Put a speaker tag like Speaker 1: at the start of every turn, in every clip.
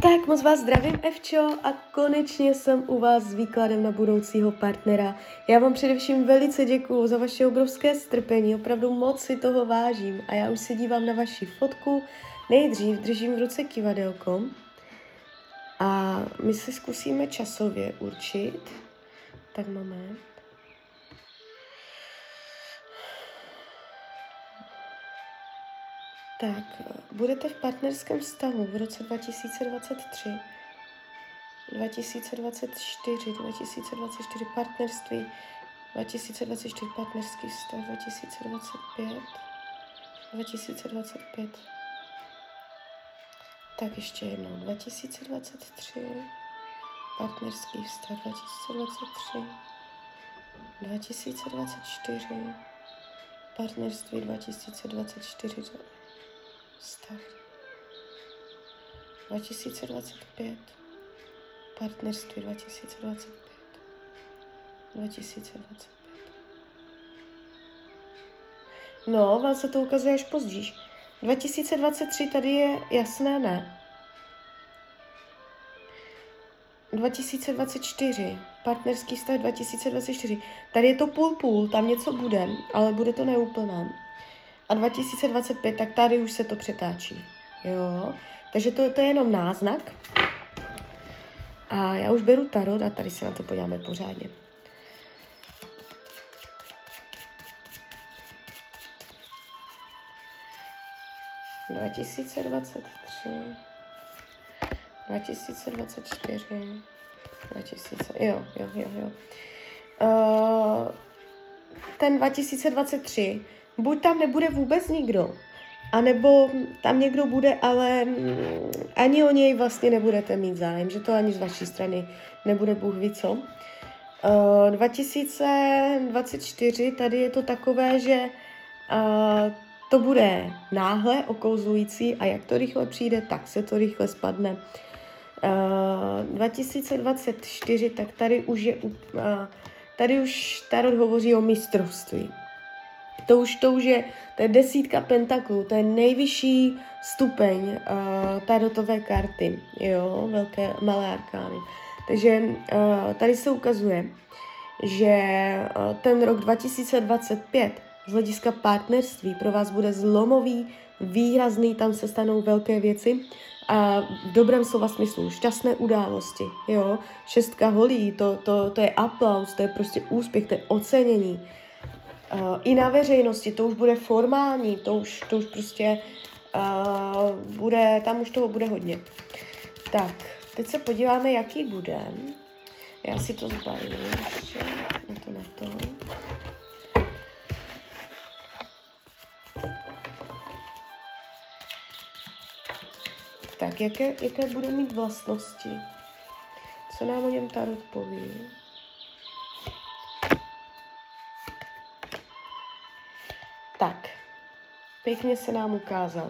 Speaker 1: Tak moc vás zdravím, Evčo, a konečně jsem u vás s výkladem na budoucího partnera. Já vám především velice děkuju za vaše obrovské strpení, opravdu moc si toho vážím a já už se dívám na vaši fotku. Nejdřív držím v ruce kivadelko a my se zkusíme časově určit. Tak moment. Tak, budete v partnerském vztahu v roce 2023, 2024, 2024 partnerství, 2024 partnerský vztah, 2025, 2025. Tak ještě jednou, 2023, partnerský vztah, 2023, 2024, partnerství 2024, stav. 2025. Partnerství 2025. 2025. No, vám se to ukazuje až později. 2023 tady je jasné ne. 2024, partnerský stav 2024. Tady je to půl-půl, tam něco bude, ale bude to neúplné a 2025, tak tady už se to přetáčí. Jo? Takže to, to je jenom náznak. A já už beru tarot a tady se na to podíváme pořádně. Dvacet dvacet tři, 2024, 2000, jo, jo, jo, jo. Uh, ten 2023 buď tam nebude vůbec nikdo, anebo tam někdo bude, ale mm, ani o něj vlastně nebudete mít zájem, že to ani z vaší strany nebude Bůh ví co. Uh, eh, 2024, tady je to takové, že uh, to bude náhle okouzlující a jak to rychle přijde, tak se to rychle spadne. Uh, 2024, tak tady už je, tady už Tarot hovoří o mistrovství. To už, to už je, to je desítka pentaklů, to je nejvyšší stupeň uh, tarotové karty, jo, velké, malé arkány. Takže uh, tady se ukazuje, že uh, ten rok 2025 z hlediska partnerství pro vás bude zlomový, výrazný, tam se stanou velké věci a v dobrém slova smyslu, šťastné události, jo, šestka holí, to, to, to je aplaus, to je prostě úspěch, to je ocenění, uh, i na veřejnosti, to už bude formální, to už, to už prostě uh, bude, tam už toho bude hodně. Tak, teď se podíváme, jaký bude. Já si to zbalím ještě, na to, na to. Tak, jaké, jaké bude mít vlastnosti? Co nám o něm Tarot poví? Tak, pěkně se nám ukázal.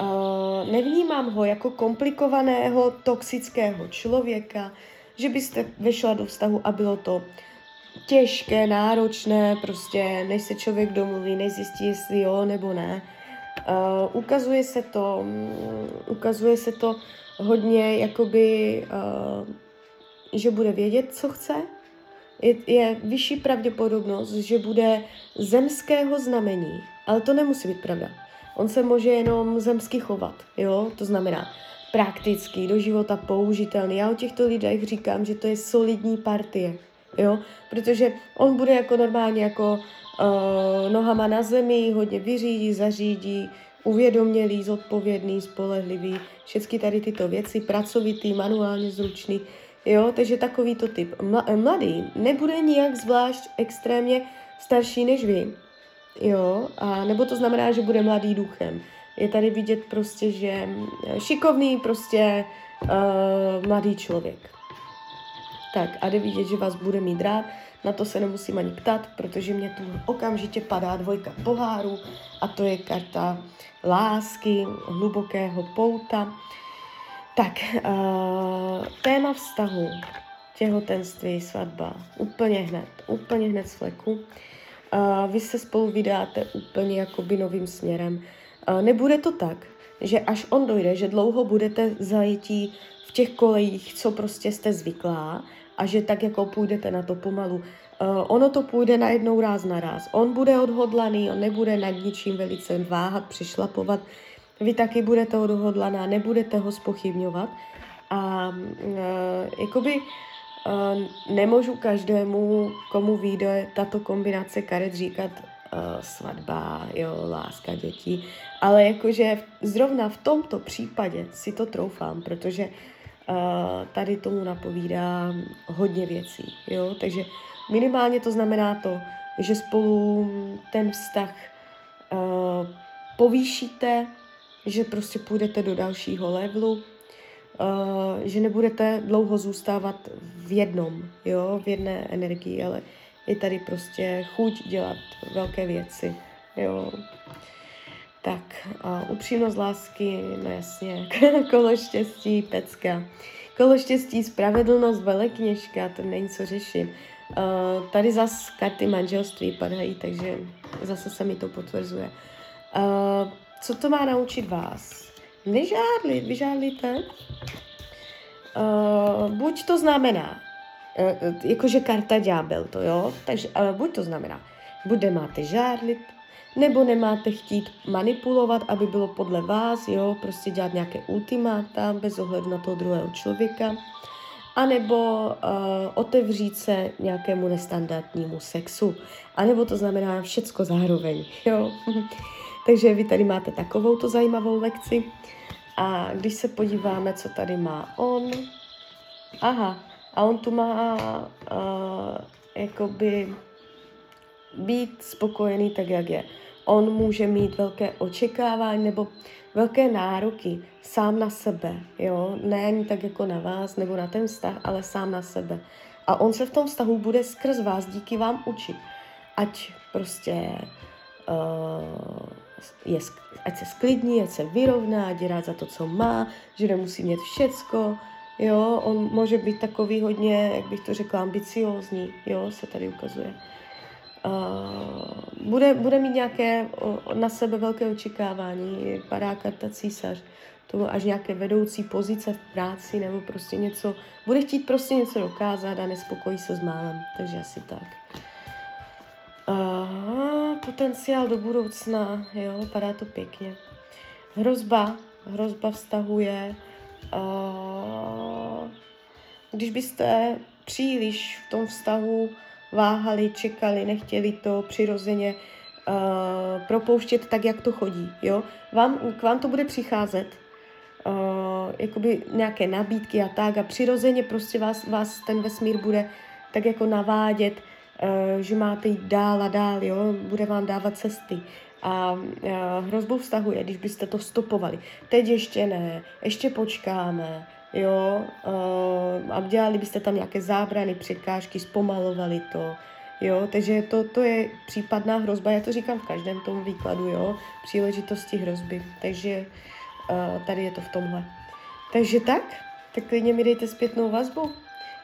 Speaker 1: Uh, nevnímám ho jako komplikovaného, toxického člověka, že byste vešla do vztahu a bylo to těžké, náročné, prostě než se člověk domluví, než zjistí, jestli jo nebo ne. Uh, ukazuje se to, um, ukazuje se to hodně, jakoby, uh, že bude vědět, co chce, je, je vyšší pravděpodobnost, že bude zemského znamení. Ale to nemusí být pravda. On se může jenom zemsky chovat, jo? To znamená praktický, do života použitelný. Já o těchto lidech říkám, že to je solidní partie, jo? Protože on bude jako normálně jako uh, nohama na zemi, hodně vyřídí, zařídí, uvědomělý, zodpovědný, spolehlivý, všechny tady tyto věci, pracovitý, manuálně zručný, Jo, takže takovýto typ. Mladý nebude nijak zvlášť extrémně starší než vy. Jo, a nebo to znamená, že bude mladý duchem. Je tady vidět prostě, že šikovný prostě uh, mladý člověk. Tak a jde vidět, že vás bude mít rád, na to se nemusím ani ptat, protože mě tu okamžitě padá dvojka poháru a to je karta lásky, hlubokého pouta. Tak, uh, téma vztahu, těhotenství, svatba, úplně hned, úplně hned z fleku. Uh, vy se spolu vydáte úplně jakoby novým směrem. Uh, nebude to tak, že až on dojde, že dlouho budete zajetí v těch kolejích, co prostě jste zvyklá a že tak jako půjdete na to pomalu. Uh, ono to půjde na jednou ráz na ráz. On bude odhodlaný, on nebude nad ničím velice váhat, přišlapovat. Vy taky budete odhodlaná, nebudete ho spochybňovat. A uh, jakoby uh, nemůžu každému, komu vyjde tato kombinace karet říkat uh, svatba, jo, láska dětí, ale jakože zrovna v tomto případě si to troufám, protože uh, tady tomu napovídá hodně věcí, jo, takže minimálně to znamená to, že spolu ten vztah povýšíte, že prostě půjdete do dalšího levelu, uh, že nebudete dlouho zůstávat v jednom, jo, v jedné energii, ale je tady prostě chuť dělat velké věci, jo. Tak, uh, upřímnost lásky, no jasně, kolo štěstí, pecka. Kolo štěstí, spravedlnost, velekněžka, to není co řešit. Uh, tady zas karty manželství padají, takže zase se mi to potvrzuje. Uh, co to má naučit vás? Nežádlit, vyžádlíte? Uh, buď to znamená, uh, jakože karta ďábel to, jo? Takže uh, buď to znamená, buď nemáte žádlit, nebo nemáte chtít manipulovat, aby bylo podle vás, jo, prostě dělat nějaké ultimáta bez ohledu na toho druhého člověka, anebo uh, otevřít se nějakému nestandardnímu sexu, anebo to znamená všecko zároveň, jo. Takže vy tady máte takovou to zajímavou lekci. A když se podíváme, co tady má on, aha, a on tu má uh, jakoby být spokojený tak, jak je. On může mít velké očekávání nebo velké nároky sám na sebe, jo, ne ani tak jako na vás nebo na ten vztah, ale sám na sebe. A on se v tom vztahu bude skrz vás díky vám učit. Ať prostě uh, je, ať se sklidní, ať se vyrovná, ať rád za to, co má, že nemusí mít všecko, jo, on může být takový hodně, jak bych to řekla, ambiciózní, jo, se tady ukazuje. Uh, bude, bude mít nějaké o, na sebe velké očekávání, padá karta císař, to až nějaké vedoucí pozice v práci nebo prostě něco, bude chtít prostě něco dokázat a nespokojí se s málem, takže asi tak. Uh, potenciál do budoucna, jo, vypadá to pěkně. Hrozba, hrozba vztahuje, uh, když byste příliš v tom vztahu váhali, čekali, nechtěli to přirozeně uh, propouštět tak, jak to chodí, jo. Vám, k vám to bude přicházet, uh, jakoby nějaké nabídky a tak a přirozeně prostě vás, vás ten vesmír bude tak jako navádět, že máte jít dál a dál, jo, bude vám dávat cesty. A uh, hrozbou vztahu je, když byste to stopovali. Teď ještě ne, ještě počkáme, jo, uh, a dělali byste tam nějaké zábrany, překážky, zpomalovali to, jo, takže to, to je případná hrozba, já to říkám v každém tom výkladu, jo, příležitosti hrozby, takže tady je to v tomhle. Takže tak, tak klidně mi dejte zpětnou vazbu,